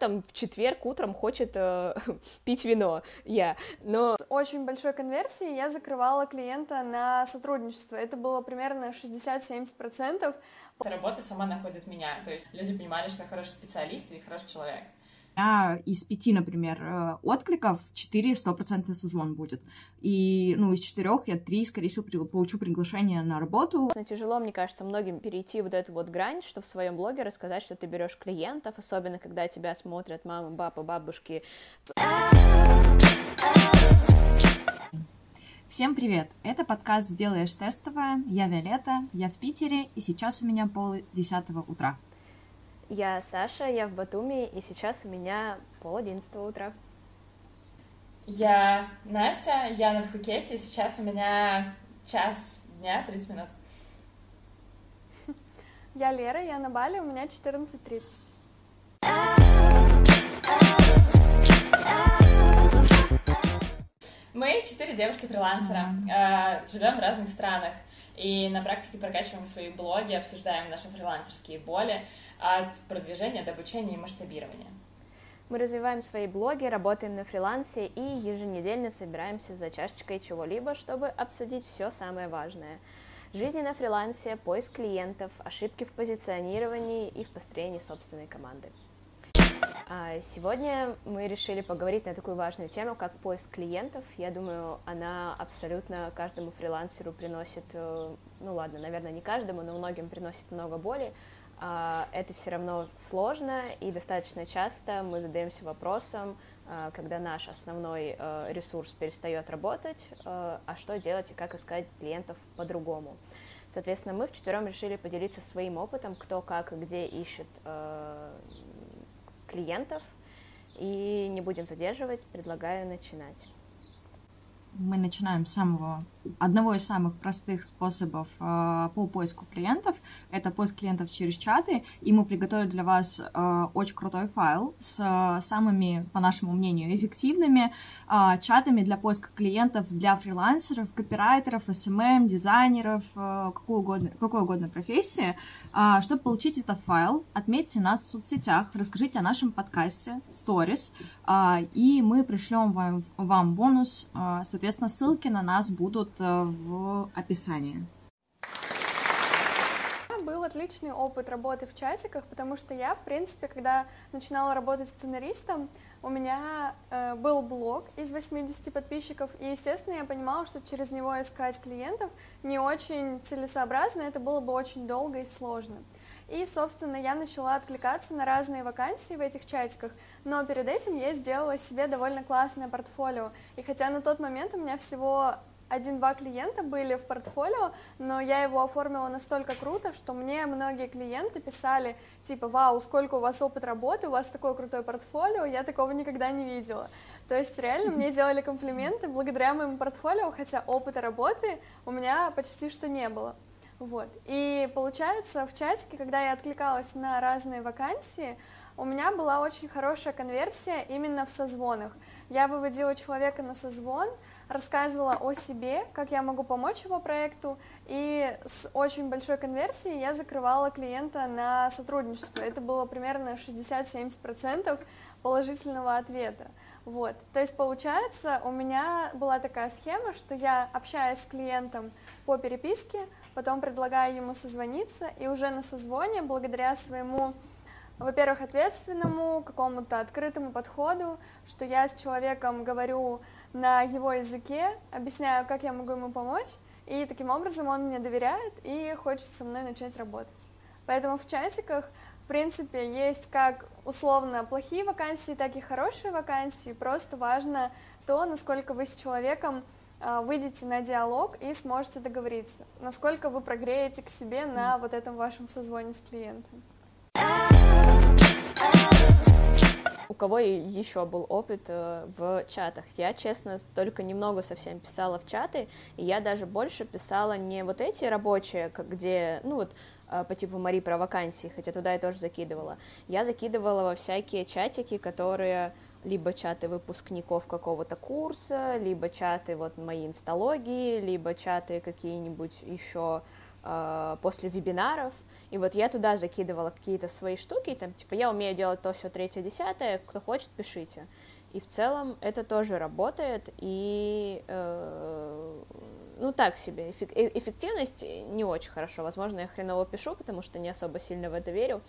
там в четверг утром хочет э, пить вино? Я. Но... С очень большой конверсией я закрывала клиента на сотрудничество. Это было примерно 60-70%. Эта работа сама находит меня. То есть люди понимали, что я хороший специалист и хороший человек меня из пяти, например, э, откликов четыре стопроцентный созвон будет. И, ну, из четырех я три, скорее всего, получу приглашение на работу. Тяжело, мне кажется, многим перейти вот эту вот грань, что в своем блоге рассказать, что ты берешь клиентов, особенно когда тебя смотрят мамы, папы, бабушки. Всем привет! Это подкаст «Сделаешь тестовое». Я Виолетта, я в Питере, и сейчас у меня пол десятого утра. Я Саша, я в Батуми, и сейчас у меня пол одиннадцатого утра. Я Настя, я на Пхукете, и сейчас у меня час дня, 30 минут. Я Лера, я на Бали, у меня 14.30. Мы четыре девушки-фрилансера, э, живем в разных странах, и на практике прокачиваем свои блоги, обсуждаем наши фрилансерские боли, от продвижения до обучения и масштабирования. Мы развиваем свои блоги, работаем на фрилансе и еженедельно собираемся за чашечкой чего-либо, чтобы обсудить все самое важное. Жизнь на фрилансе, поиск клиентов, ошибки в позиционировании и в построении собственной команды. А сегодня мы решили поговорить на такую важную тему, как поиск клиентов. Я думаю, она абсолютно каждому фрилансеру приносит, э, ну ладно, наверное, не каждому, но многим приносит много боли, это все равно сложно, и достаточно часто мы задаемся вопросом, а, когда наш основной а, ресурс перестает работать, а что делать и как искать клиентов по-другому. Соответственно, мы вчетвером решили поделиться своим опытом, кто как и где ищет клиентов, и не будем задерживать, предлагаю начинать мы начинаем с самого одного из самых простых способов э, по поиску клиентов. Это поиск клиентов через чаты, и мы приготовили для вас э, очень крутой файл с э, самыми, по нашему мнению, эффективными э, чатами для поиска клиентов для фрилансеров, копирайтеров, SMM, эм эм, дизайнеров, э, какой угодно, какой угодно профессии. Э, чтобы получить этот файл, отметьте нас в соцсетях, расскажите о нашем подкасте Stories, э, и мы пришлем вам, вам бонус э, Соответственно, ссылки на нас будут в описании. Был отличный опыт работы в чатиках, потому что я, в принципе, когда начинала работать сценаристом, у меня э, был блог из 80 подписчиков, и, естественно, я понимала, что через него искать клиентов не очень целесообразно, это было бы очень долго и сложно. И, собственно, я начала откликаться на разные вакансии в этих чатиках, но перед этим я сделала себе довольно классное портфолио. И хотя на тот момент у меня всего один-два клиента были в портфолио, но я его оформила настолько круто, что мне многие клиенты писали, типа, вау, сколько у вас опыт работы, у вас такое крутое портфолио, я такого никогда не видела. То есть реально мне делали комплименты благодаря моему портфолио, хотя опыта работы у меня почти что не было. Вот. И получается, в чатике, когда я откликалась на разные вакансии, у меня была очень хорошая конверсия именно в созвонах. Я выводила человека на созвон, рассказывала о себе, как я могу помочь его проекту, и с очень большой конверсией я закрывала клиента на сотрудничество. Это было примерно 60-70% положительного ответа. Вот. То есть, получается, у меня была такая схема, что я общаюсь с клиентом по переписке, потом предлагаю ему созвониться, и уже на созвоне, благодаря своему, во-первых, ответственному, какому-то открытому подходу, что я с человеком говорю на его языке, объясняю, как я могу ему помочь, и таким образом он мне доверяет и хочет со мной начать работать. Поэтому в чатиках, в принципе, есть как условно плохие вакансии, так и хорошие вакансии. Просто важно то, насколько вы с человеком а, выйдете на диалог и сможете договориться, насколько вы прогреете к себе на вот этом вашем созвоне с клиентом. У кого еще был опыт э, в чатах? Я, честно, только немного совсем писала в чаты, и я даже больше писала не вот эти рабочие, где, ну вот, э, по типу Мари про вакансии, хотя туда я тоже закидывала. Я закидывала во всякие чатики, которые либо чаты выпускников какого-то курса, либо чаты вот моей инсталогии, либо чаты какие-нибудь еще после вебинаров, и вот я туда закидывала какие-то свои штуки, там, типа, я умею делать то, все, третье, десятое, кто хочет, пишите. И в целом это тоже работает, и э, ну так себе, э, эффективность не очень хорошо, возможно, я хреново пишу, потому что не особо сильно в это верю,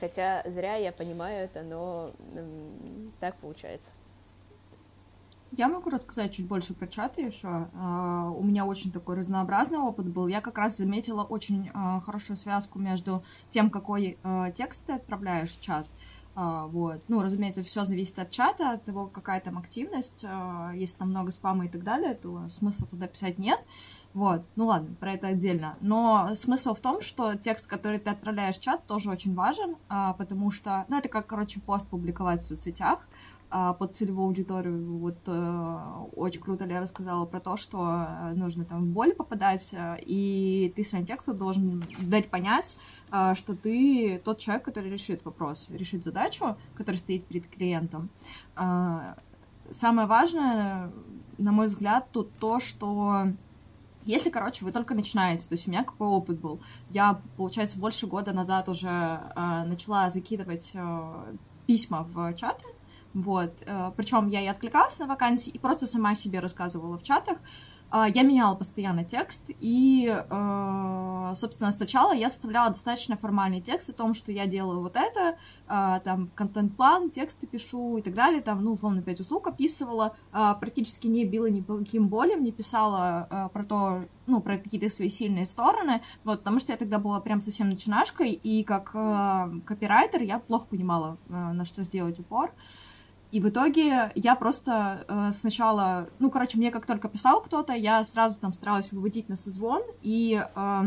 хотя зря я понимаю это, но э, так получается. Я могу рассказать чуть больше про чаты еще. Uh, у меня очень такой разнообразный опыт был. Я как раз заметила очень uh, хорошую связку между тем, какой uh, текст ты отправляешь в чат, а, вот. Ну, разумеется, все зависит от чата, от того, какая там активность. А, если там много спама и так далее, то смысла туда писать нет. Вот, ну ладно, про это отдельно. Но смысл в том, что текст, который ты отправляешь в чат, тоже очень важен, а, потому что, ну, это как, короче, пост публиковать в соцсетях а, под целевую аудиторию. Вот э, очень круто Лера рассказала про то, что э, нужно там в боль попадать, э, и ты своим текстом должен дать понять, что ты тот человек, который решит вопрос, решит задачу, которая стоит перед клиентом. Самое важное, на мой взгляд, тут то, что если, короче, вы только начинаете, то есть у меня какой опыт был? Я, получается, больше года назад уже начала закидывать письма в чаты, вот. Э, Причем я и откликалась на вакансии, и просто сама себе рассказывала в чатах. А, я меняла постоянно текст, и, э, собственно, сначала я составляла достаточно формальный текст о том, что я делаю вот это, э, там, контент-план, тексты пишу и так далее, там, ну, условно, пять услуг описывала, практически не била ни по каким болям, не писала про то, ну, про какие-то свои сильные стороны, вот, потому что я тогда была прям совсем начинашкой, и как копирайтер я плохо понимала, на что сделать упор, и в итоге я просто э, сначала, ну, короче, мне как только писал кто-то, я сразу там старалась выводить на созвон, и э,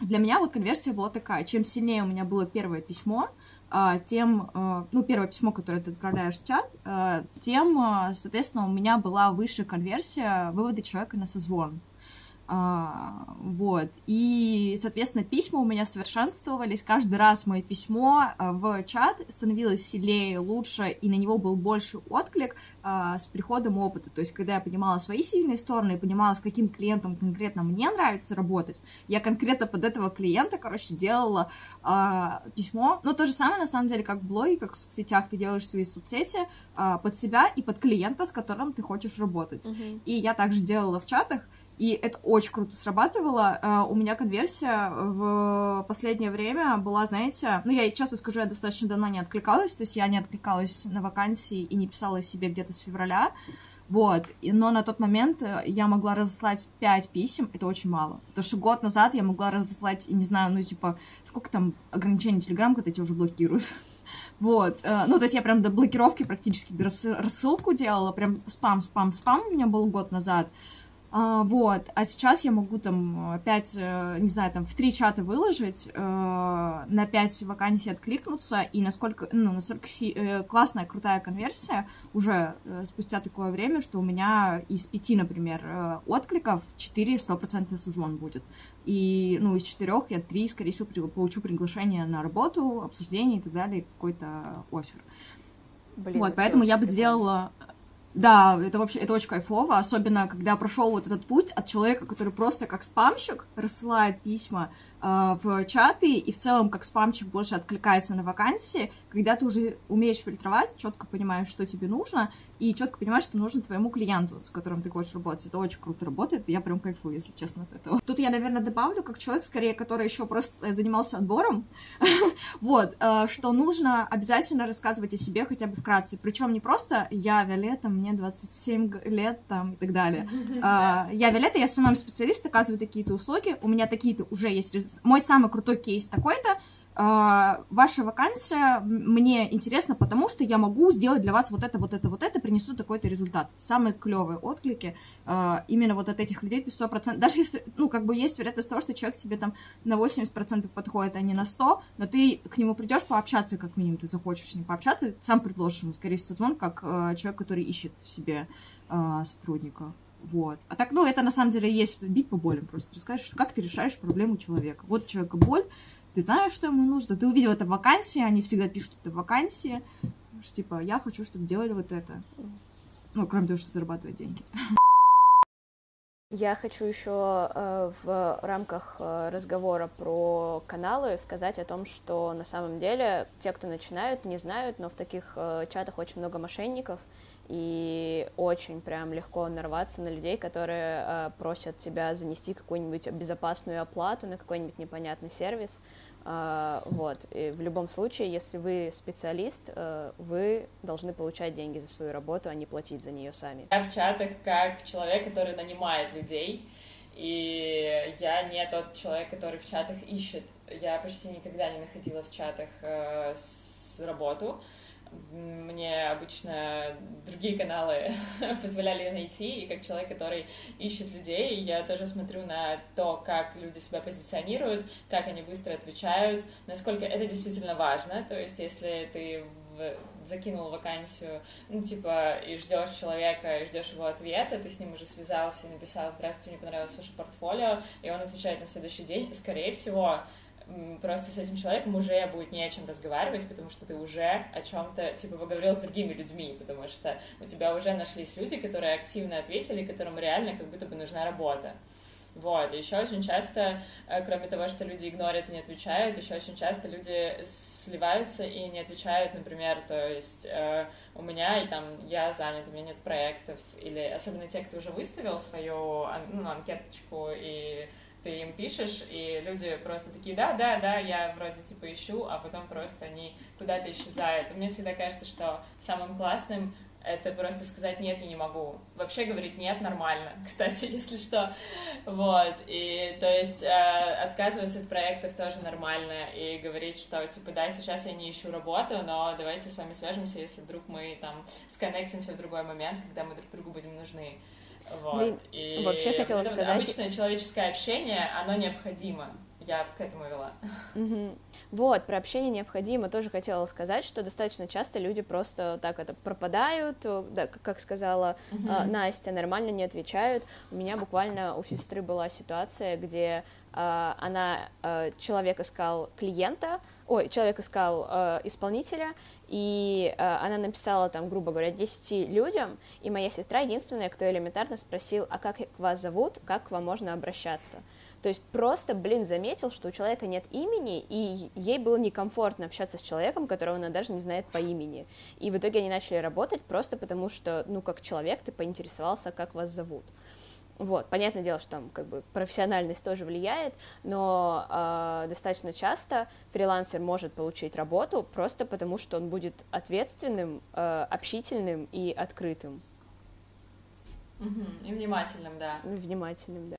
для меня вот конверсия была такая, чем сильнее у меня было первое письмо, э, тем, э, ну, первое письмо, которое ты отправляешь в чат, э, тем, соответственно, у меня была выше конверсия вывода человека на созвон. А, вот. И, соответственно, письма у меня совершенствовались. Каждый раз мое письмо а, в чат становилось сильнее, лучше, и на него был больше отклик а, с приходом опыта. То есть, когда я понимала свои сильные стороны и понимала, с каким клиентом конкретно мне нравится работать, я конкретно под этого клиента, короче, делала а, письмо. Но то же самое, на самом деле, как в блоге, как в соцсетях, ты делаешь свои соцсети а, под себя и под клиента, с которым ты хочешь работать. Uh-huh. И я также делала в чатах, и это очень круто срабатывало. Uh, у меня конверсия в последнее время была, знаете, ну, я часто скажу, я достаточно давно не откликалась, то есть я не откликалась на вакансии и не писала себе где-то с февраля, вот, но на тот момент э, я могла разослать 5 писем, это очень мало, потому что год назад я могла разослать, не знаю, ну, типа, сколько там ограничений Телеграм, когда тебя уже блокируют, вот, э, ну, то есть я прям до блокировки практически рассылку делала, прям спам, спам, спам у меня был год назад, а, вот, а сейчас я могу там опять, э, не знаю, там в три чата выложить, э, на пять вакансий откликнуться, и насколько, ну, насколько си- э, классная, крутая конверсия уже э, спустя такое время, что у меня из пяти, например, э, откликов четыре стопроцентный созвон будет. И, ну, из четырех я три, скорее всего, при- получу приглашение на работу, обсуждение и так далее, какой-то офер. Блин, вот, поэтому я бы сделала да, это вообще, это очень кайфово, особенно когда прошел вот этот путь от человека, который просто как спамщик рассылает письма в чаты и в целом как спамчик больше откликается на вакансии, когда ты уже умеешь фильтровать, четко понимаешь, что тебе нужно, и четко понимаешь, что нужно твоему клиенту, с которым ты хочешь работать. Это очень круто работает, я прям кайфую, если честно, от этого. Тут я, наверное, добавлю, как человек, скорее, который еще просто занимался отбором, вот, э, что нужно обязательно рассказывать о себе хотя бы вкратце. Причем не просто я Виолетта, мне 27 лет там и так далее. А, я Виолетта, я самым специалист, оказываю такие-то услуги, у меня такие-то уже есть мой самый крутой кейс такой-то, Uh, ваша вакансия мне интересна, потому что я могу сделать для вас вот это, вот это, вот это, принесу такой-то результат. Самые клевые отклики uh, именно вот от этих людей, ты 100%, даже если, ну, как бы есть вероятность того, что человек себе там на 80% подходит, а не на 100, но ты к нему придешь пообщаться, как минимум, ты захочешь с ним пообщаться, сам предложишь ему, скорее всего, звон, как uh, человек, который ищет себе сотрудника. Вот. А так, ну, это на самом деле есть бить по болям. Просто расскажешь, как ты решаешь проблему человека. Вот человека боль, ты знаешь, что ему нужно, ты увидел это в вакансии, они всегда пишут это в вакансии, что, типа, я хочу, чтобы делали вот это. Ну, кроме того, что зарабатывать деньги. Я хочу еще э, в рамках э, разговора про каналы сказать о том, что на самом деле те, кто начинают, не знают, но в таких э, чатах очень много мошенников, и очень прям легко нарваться на людей, которые э, просят тебя занести какую-нибудь безопасную оплату на какой-нибудь непонятный сервис, а, вот. И в любом случае, если вы специалист, э, вы должны получать деньги за свою работу, а не платить за нее сами. Я в чатах как человек, который нанимает людей, и я не тот человек, который в чатах ищет. Я почти никогда не находила в чатах э, с работу, мне обычно другие каналы позволяли ее найти, и как человек, который ищет людей, я тоже смотрю на то, как люди себя позиционируют, как они быстро отвечают, насколько это действительно важно, то есть если ты закинул вакансию, ну, типа, и ждешь человека, и ждешь его ответа, ты с ним уже связался и написал, здравствуйте, мне понравилось ваше портфолио, и он отвечает на следующий день, скорее всего, просто с этим человеком уже будет не о чем разговаривать, потому что ты уже о чем-то, типа, поговорил с другими людьми, потому что у тебя уже нашлись люди, которые активно ответили, которым реально как будто бы нужна работа. Вот, еще очень часто, э, кроме того, что люди игнорят и не отвечают, еще очень часто люди сливаются и не отвечают, например, то есть э, у меня, и там, я занят, у меня нет проектов, или особенно те, кто уже выставил свою ну, анкеточку и ты им пишешь, и люди просто такие, да, да, да, я вроде типа ищу, а потом просто они куда-то исчезают. Мне всегда кажется, что самым классным это просто сказать нет, я не могу. Вообще говорить нет нормально, кстати, если что. Вот. И то есть э, отказываться от проектов тоже нормально. И говорить, что типа да, сейчас я не ищу работу, но давайте с вами свяжемся, если вдруг мы там сконнектимся в другой момент, когда мы друг другу будем нужны. Вот. Блин, и вообще хотела это сказать... Обычное человеческое общение, оно необходимо. Я к этому вела. Угу. Вот, про общение необходимо тоже хотела сказать, что достаточно часто люди просто так это пропадают, да, как сказала угу. э, Настя, нормально не отвечают. У меня буквально у сестры была ситуация, где э, она, э, человек искал клиента, ой, человек искал э, исполнителя, и э, она написала там, грубо говоря, 10 людям, и моя сестра единственная, кто элементарно спросил, а как вас зовут, как к вам можно обращаться. То есть просто, блин, заметил, что у человека нет имени, и ей было некомфортно общаться с человеком, которого она даже не знает по имени. И в итоге они начали работать просто потому, что, ну, как человек, ты поинтересовался, как вас зовут. Вот, понятное дело, что там как бы профессиональность тоже влияет, но э, достаточно часто фрилансер может получить работу просто потому, что он будет ответственным, э, общительным и открытым. И внимательным, да. Внимательным, да.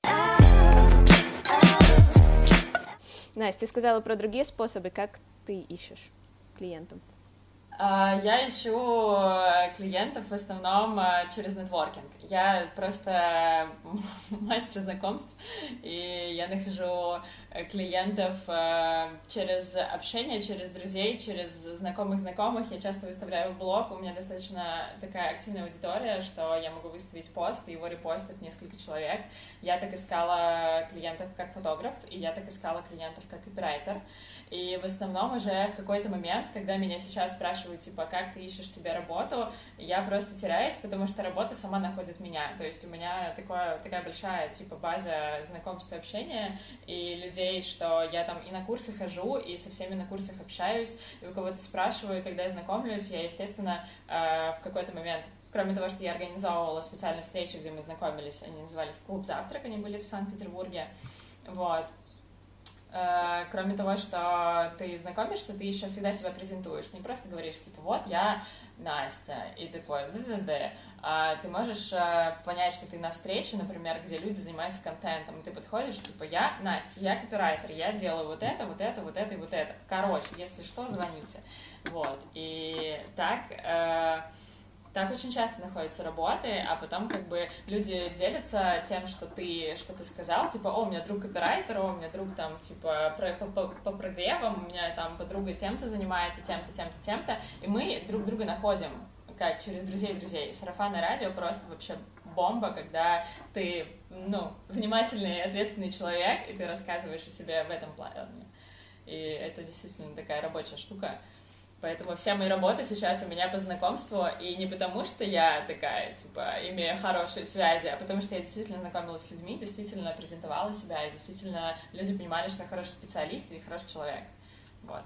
Настя, ты сказала про другие способы, как ты ищешь клиентов. А, я ищу э, клиентов в основном э, через нетворкинг. Я просто мастер знакомств, и я нахожу клиентов через общение, через друзей, через знакомых знакомых. Я часто выставляю блог, у меня достаточно такая активная аудитория, что я могу выставить пост, и его репостят несколько человек. Я так искала клиентов как фотограф, и я так искала клиентов как копирайтер. И в основном уже в какой-то момент, когда меня сейчас спрашивают, типа, как ты ищешь себе работу, я просто теряюсь, потому что работа сама находит меня. То есть у меня такое, такая большая, типа, база знакомств и общения, и людей, что я там и на курсы хожу, и со всеми на курсах общаюсь, и у кого-то спрашиваю, и когда я знакомлюсь, я, естественно, э, в какой-то момент Кроме того, что я организовывала специальные встречи, где мы знакомились, они назывались «Клуб завтрак», они были в Санкт-Петербурге, вот, кроме того, что ты знакомишься, ты еще всегда себя презентуешь. Не просто говоришь, типа, вот я Настя, и такой, да-да-да. А ты можешь э, понять, что ты на встрече, например, где люди занимаются контентом, и ты подходишь, типа, я Настя, я копирайтер, я делаю вот это, вот это, вот это и вот это. Короче, если что, звоните. Вот. И так э, так очень часто находятся работы, а потом как бы люди делятся тем, что ты, что ты сказал, типа, о, у меня друг оператор, о, у меня друг там, типа, по, по, по прогревам, у меня там подруга тем-то занимается, тем-то, тем-то, тем-то, и мы друг друга находим, как через друзей друзей. Сарафанное радио просто вообще бомба, когда ты, ну, внимательный ответственный человек, и ты рассказываешь о себе в этом плане. И это действительно такая рабочая штука. Поэтому вся моя работа сейчас у меня по знакомству, и не потому, что я такая, типа, имею хорошие связи, а потому что я действительно знакомилась с людьми, действительно презентовала себя, и действительно люди понимали, что я хороший специалист и хороший человек. Вот.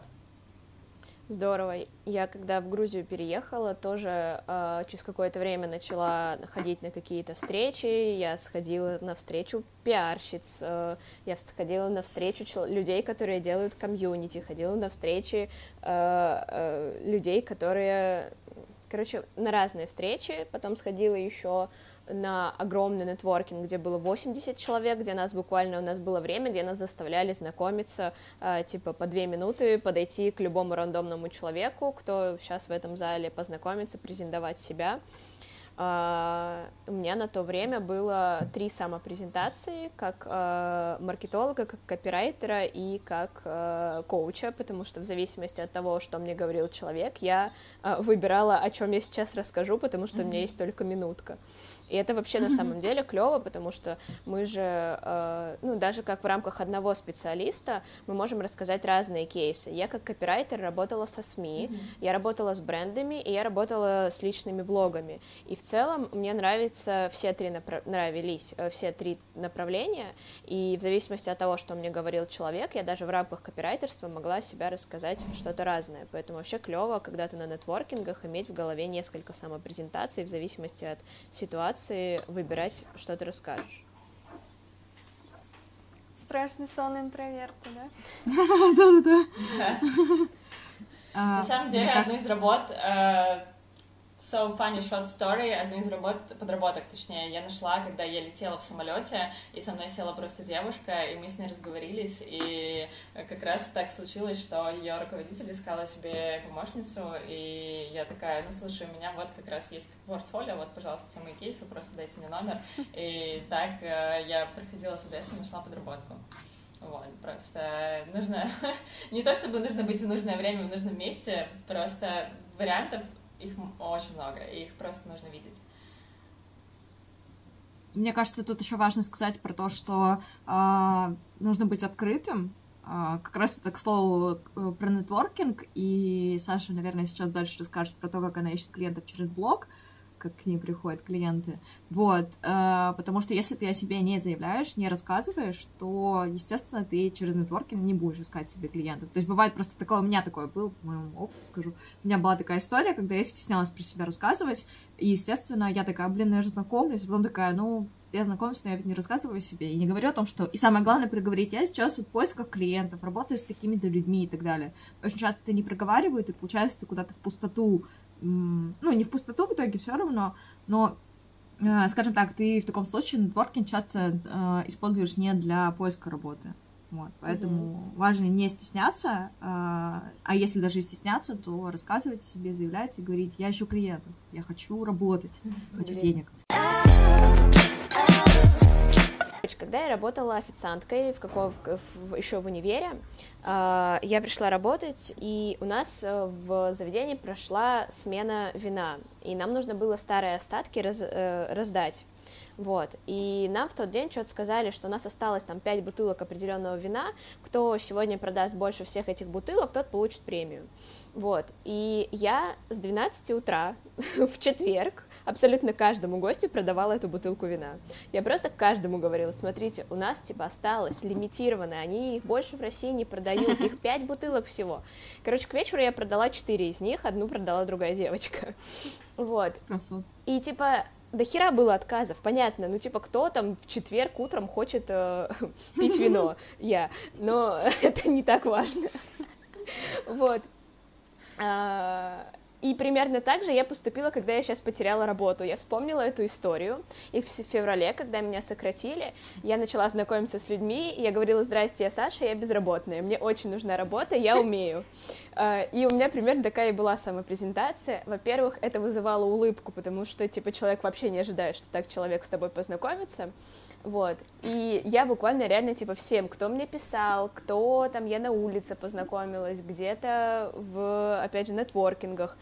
Здорово. Я когда в Грузию переехала, тоже э, через какое-то время начала ходить на какие-то встречи. Я сходила на встречу пиарщиц, э, я сходила на встречу людей, которые делают комьюнити, ходила на встречи э, э, людей, которые, короче, на разные встречи. Потом сходила еще на огромный нетворкинг, где было 80 человек, где нас буквально, у нас было время, где нас заставляли знакомиться, э, типа, по две минуты подойти к любому рандомному человеку, кто сейчас в этом зале, познакомиться, презентовать себя. Uh, у меня на то время было три самопрезентации, как uh, маркетолога, как копирайтера и как uh, коуча, потому что в зависимости от того, что мне говорил человек, я выбирала, о чем я сейчас расскажу, потому что mm-hmm. у меня есть только минутка. И это вообще на самом деле клево, потому что мы же, э, ну, даже как в рамках одного специалиста, мы можем рассказать разные кейсы. Я как копирайтер работала со СМИ, mm-hmm. я работала с брендами, и я работала с личными блогами. И в целом мне нравится все три направ... нравились э, все три направления, и в зависимости от того, что мне говорил человек, я даже в рамках копирайтерства могла себя рассказать что-то разное. Поэтому вообще клево, когда ты на нетворкингах иметь в голове несколько самопрезентаций в зависимости от ситуации, ситуации выбирать, что ты расскажешь. Страшный сон интроверта, да? Да-да-да. На самом деле, одну из работ э, So Funny Short Story, одну из работ, подработок, точнее, я нашла, когда я летела в самолете, и со мной села просто девушка, и мы с ней разговорились, и как раз так случилось, что ее руководитель искала себе помощницу, и я такая, ну, слушай, у меня вот как раз есть портфолио, вот, пожалуйста, все мои кейсы, просто дайте мне номер, и так э, я проходила собеседование, нашла подработку. Вот, просто нужно, не то чтобы нужно быть в нужное время, в нужном месте, просто вариантов их очень много, и их просто нужно видеть. Мне кажется, тут еще важно сказать про то, что э, нужно быть открытым. Э, как раз это, к слову, про нетворкинг. И Саша, наверное, сейчас дальше расскажет про то, как она ищет клиентов через блог. Э, как к ней приходят клиенты. Вот, э, потому что если ты о себе не заявляешь, не рассказываешь, то, естественно, ты через нетворкинг не будешь искать себе клиентов. То есть бывает просто такое, у меня такое было, по моему опыту скажу, у меня была такая история, когда я стеснялась про себя рассказывать, и, естественно, я такая, блин, ну я же знакомлюсь, а потом такая, ну, я знакомлюсь, но я ведь не рассказываю себе и не говорю о том, что... И самое главное проговорить, я сейчас в поисках клиентов, работаю с такими-то людьми и так далее. Очень часто это не проговаривают, и получается ты куда-то в пустоту ну, не в пустоту в итоге все равно, но, э, скажем так, ты в таком случае нетворкинг часто э, используешь не для поиска работы. Вот, поэтому mm-hmm. важно не стесняться, э, а если даже и стесняться, то рассказывать о себе, заявлять и говорить, я ищу клиентов, я хочу работать, mm-hmm. хочу денег. Когда я работала официанткой в каком, в, в, еще в универе, э, я пришла работать, и у нас э, в заведении прошла смена вина, и нам нужно было старые остатки раз, э, раздать. Вот, и нам в тот день что-то сказали, что у нас осталось там 5 бутылок определенного вина, кто сегодня продаст больше всех этих бутылок, тот получит премию. Вот, и я с 12 утра в четверг абсолютно каждому гостю продавала эту бутылку вина. Я просто каждому говорила, смотрите, у нас типа осталось лимитированное, они их больше в России не продают, их 5 бутылок всего. Короче, к вечеру я продала 4 из них, одну продала другая девочка. Вот. И типа до хера было отказов, понятно, ну, типа, кто там в четверг утром хочет э, пить вино? Я. Но это не так важно. Вот. И примерно так же я поступила, когда я сейчас потеряла работу. Я вспомнила эту историю, и в феврале, когда меня сократили, я начала знакомиться с людьми, и я говорила, здрасте, я Саша, я безработная, мне очень нужна работа, я умею. А, и у меня примерно такая и была самопрезентация. Во-первых, это вызывало улыбку, потому что, типа, человек вообще не ожидает, что так человек с тобой познакомится. Вот. И я буквально реально, типа, всем, кто мне писал, кто там я на улице познакомилась, где-то в, опять же, нетворкингах,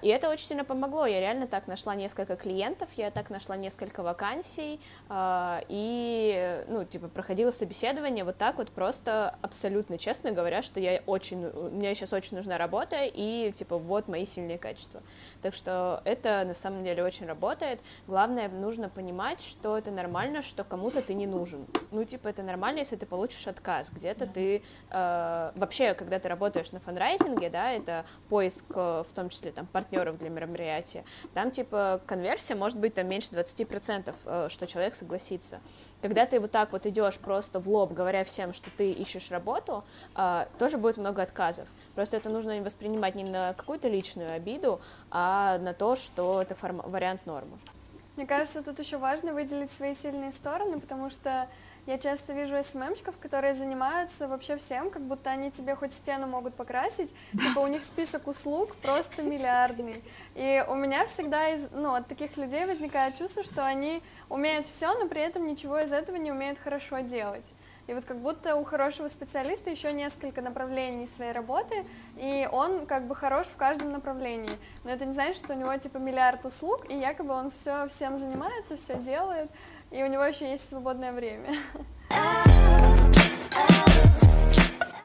и это очень сильно помогло. Я реально так нашла несколько клиентов, я так нашла несколько вакансий, а, и, ну, типа, проходила собеседование вот так вот просто абсолютно честно говоря, что я очень, мне сейчас очень нужна работа, и, типа, вот мои сильные качества. Так что это на самом деле очень работает. Главное, нужно понимать, что это нормально, что кому-то ты не нужен. Ну, типа, это нормально, если ты получишь отказ. Где-то ты... Э, вообще, когда ты работаешь на фанрайзинге, да, это поиск, в том числе, там, партнеров для мероприятия, там, типа, конверсия может быть там меньше 20%, э, что человек согласится. Когда ты вот так вот идешь просто в лоб, говоря всем, что ты ищешь работу, э, тоже будет много отказов. Просто это нужно воспринимать не на какую-то личную обиду, а на то, что это вариант нормы. Мне кажется, тут еще важно выделить свои сильные стороны, потому что я часто вижу СММщиков, которые занимаются вообще всем, как будто они тебе хоть стену могут покрасить, типа у них список услуг просто миллиардный. И у меня всегда из, ну, от таких людей возникает чувство, что они умеют все, но при этом ничего из этого не умеют хорошо делать. И вот как будто у хорошего специалиста еще несколько направлений своей работы, и он как бы хорош в каждом направлении. Но это не значит, что у него типа миллиард услуг, и якобы он все всем занимается, все делает, и у него еще есть свободное время.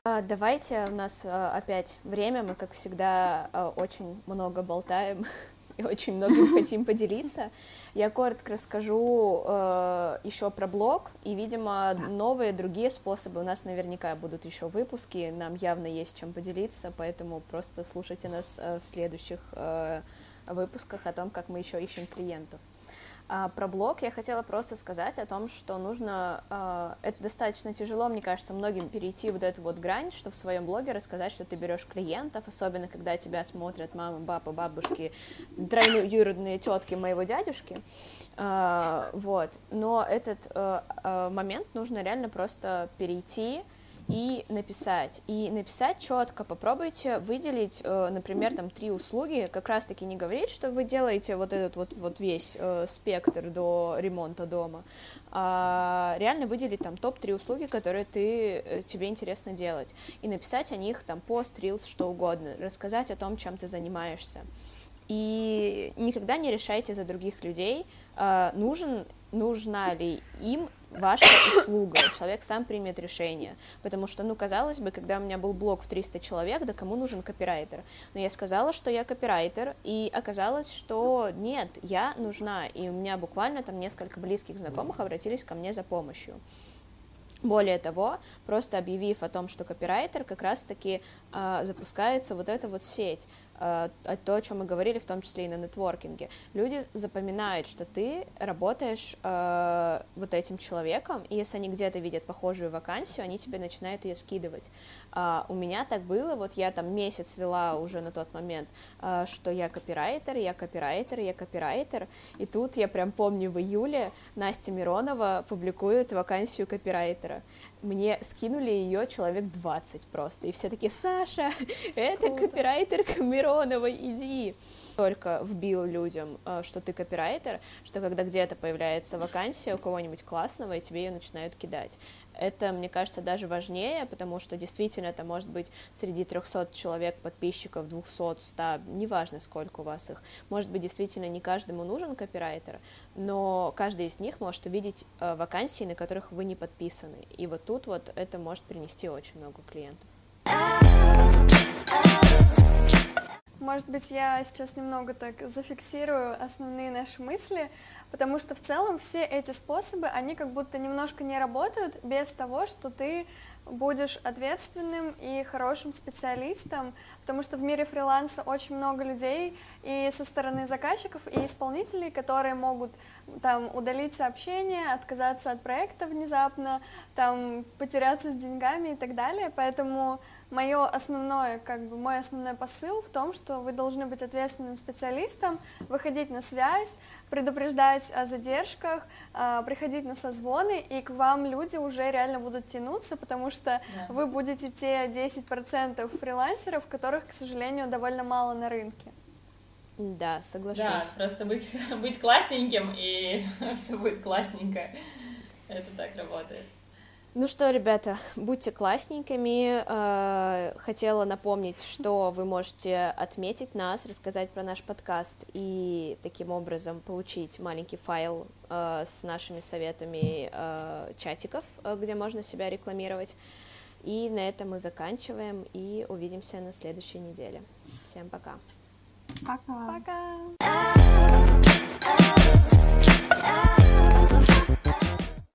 А, давайте, у нас а, опять время, мы, как всегда, а, очень много болтаем и очень многим хотим поделиться. Я коротко расскажу э, еще про блог, и, видимо, новые другие способы. У нас наверняка будут еще выпуски, нам явно есть чем поделиться, поэтому просто слушайте нас э, в следующих э, выпусках о том, как мы еще ищем клиентов. А, про блог я хотела просто сказать о том, что нужно, а, это достаточно тяжело, мне кажется, многим перейти вот эту вот грань, что в своем блоге рассказать, что ты берешь клиентов, особенно когда тебя смотрят мамы, папа, бабушки, троюродные тетки моего дядюшки, а, вот, но этот момент нужно реально просто перейти, и написать. И написать четко, попробуйте выделить, э, например, там три услуги, как раз-таки не говорить, что вы делаете вот этот вот, вот весь э, спектр до ремонта дома, а реально выделить там топ-3 услуги, которые ты, э, тебе интересно делать, и написать о них там пост, рилс, что угодно, рассказать о том, чем ты занимаешься. И никогда не решайте за других людей, нужен, нужна ли им ваша услуга, человек сам примет решение, потому что, ну, казалось бы, когда у меня был блог в 300 человек, да кому нужен копирайтер? Но я сказала, что я копирайтер, и оказалось, что нет, я нужна, и у меня буквально там несколько близких знакомых обратились ко мне за помощью. Более того, просто объявив о том, что копирайтер, как раз-таки э, запускается вот эта вот сеть. Э, то, о чем мы говорили, в том числе и на нетворкинге. Люди запоминают, что ты работаешь э, вот этим человеком, и если они где-то видят похожую вакансию, они тебе начинают ее скидывать. Э, у меня так было, вот я там месяц вела уже на тот момент, э, что я копирайтер, я копирайтер, я копирайтер, и тут я прям помню в июле Настя Миронова публикует вакансию копирайтера мне скинули ее человек 20 просто, и все такие, Саша, это Круто. копирайтер Мироновой, иди только вбил людям, э, что ты копирайтер, что когда где-то появляется вакансия у кого-нибудь классного, и тебе ее начинают кидать. Это, мне кажется, даже важнее, потому что действительно это может быть среди 300 человек подписчиков, 200, 100, неважно сколько у вас их. Может быть, действительно не каждому нужен копирайтер, но каждый из них может увидеть э, вакансии, на которых вы не подписаны. И вот тут вот это может принести очень много клиентов. Может быть, я сейчас немного так зафиксирую основные наши мысли, потому что в целом все эти способы, они как будто немножко не работают без того, что ты будешь ответственным и хорошим специалистом, потому что в мире фриланса очень много людей и со стороны заказчиков, и исполнителей, которые могут там удалить сообщение, отказаться от проекта внезапно, там потеряться с деньгами и так далее, поэтому мое основное, как бы мой основной посыл в том, что вы должны быть ответственным специалистом, выходить на связь, предупреждать о задержках, а, приходить на созвоны, и к вам люди уже реально будут тянуться, потому что да. вы будете те 10% фрилансеров, которых, к сожалению, довольно мало на рынке. Да, соглашусь. Да, просто быть, быть классненьким, и все будет классненько. Это так работает. Ну что, ребята, будьте классненькими. Э, хотела напомнить, что вы можете отметить нас, рассказать про наш подкаст и таким образом получить маленький файл э, с нашими советами э, чатиков, где можно себя рекламировать. И на этом мы заканчиваем и увидимся на следующей неделе. Всем пока. Пока. Пока.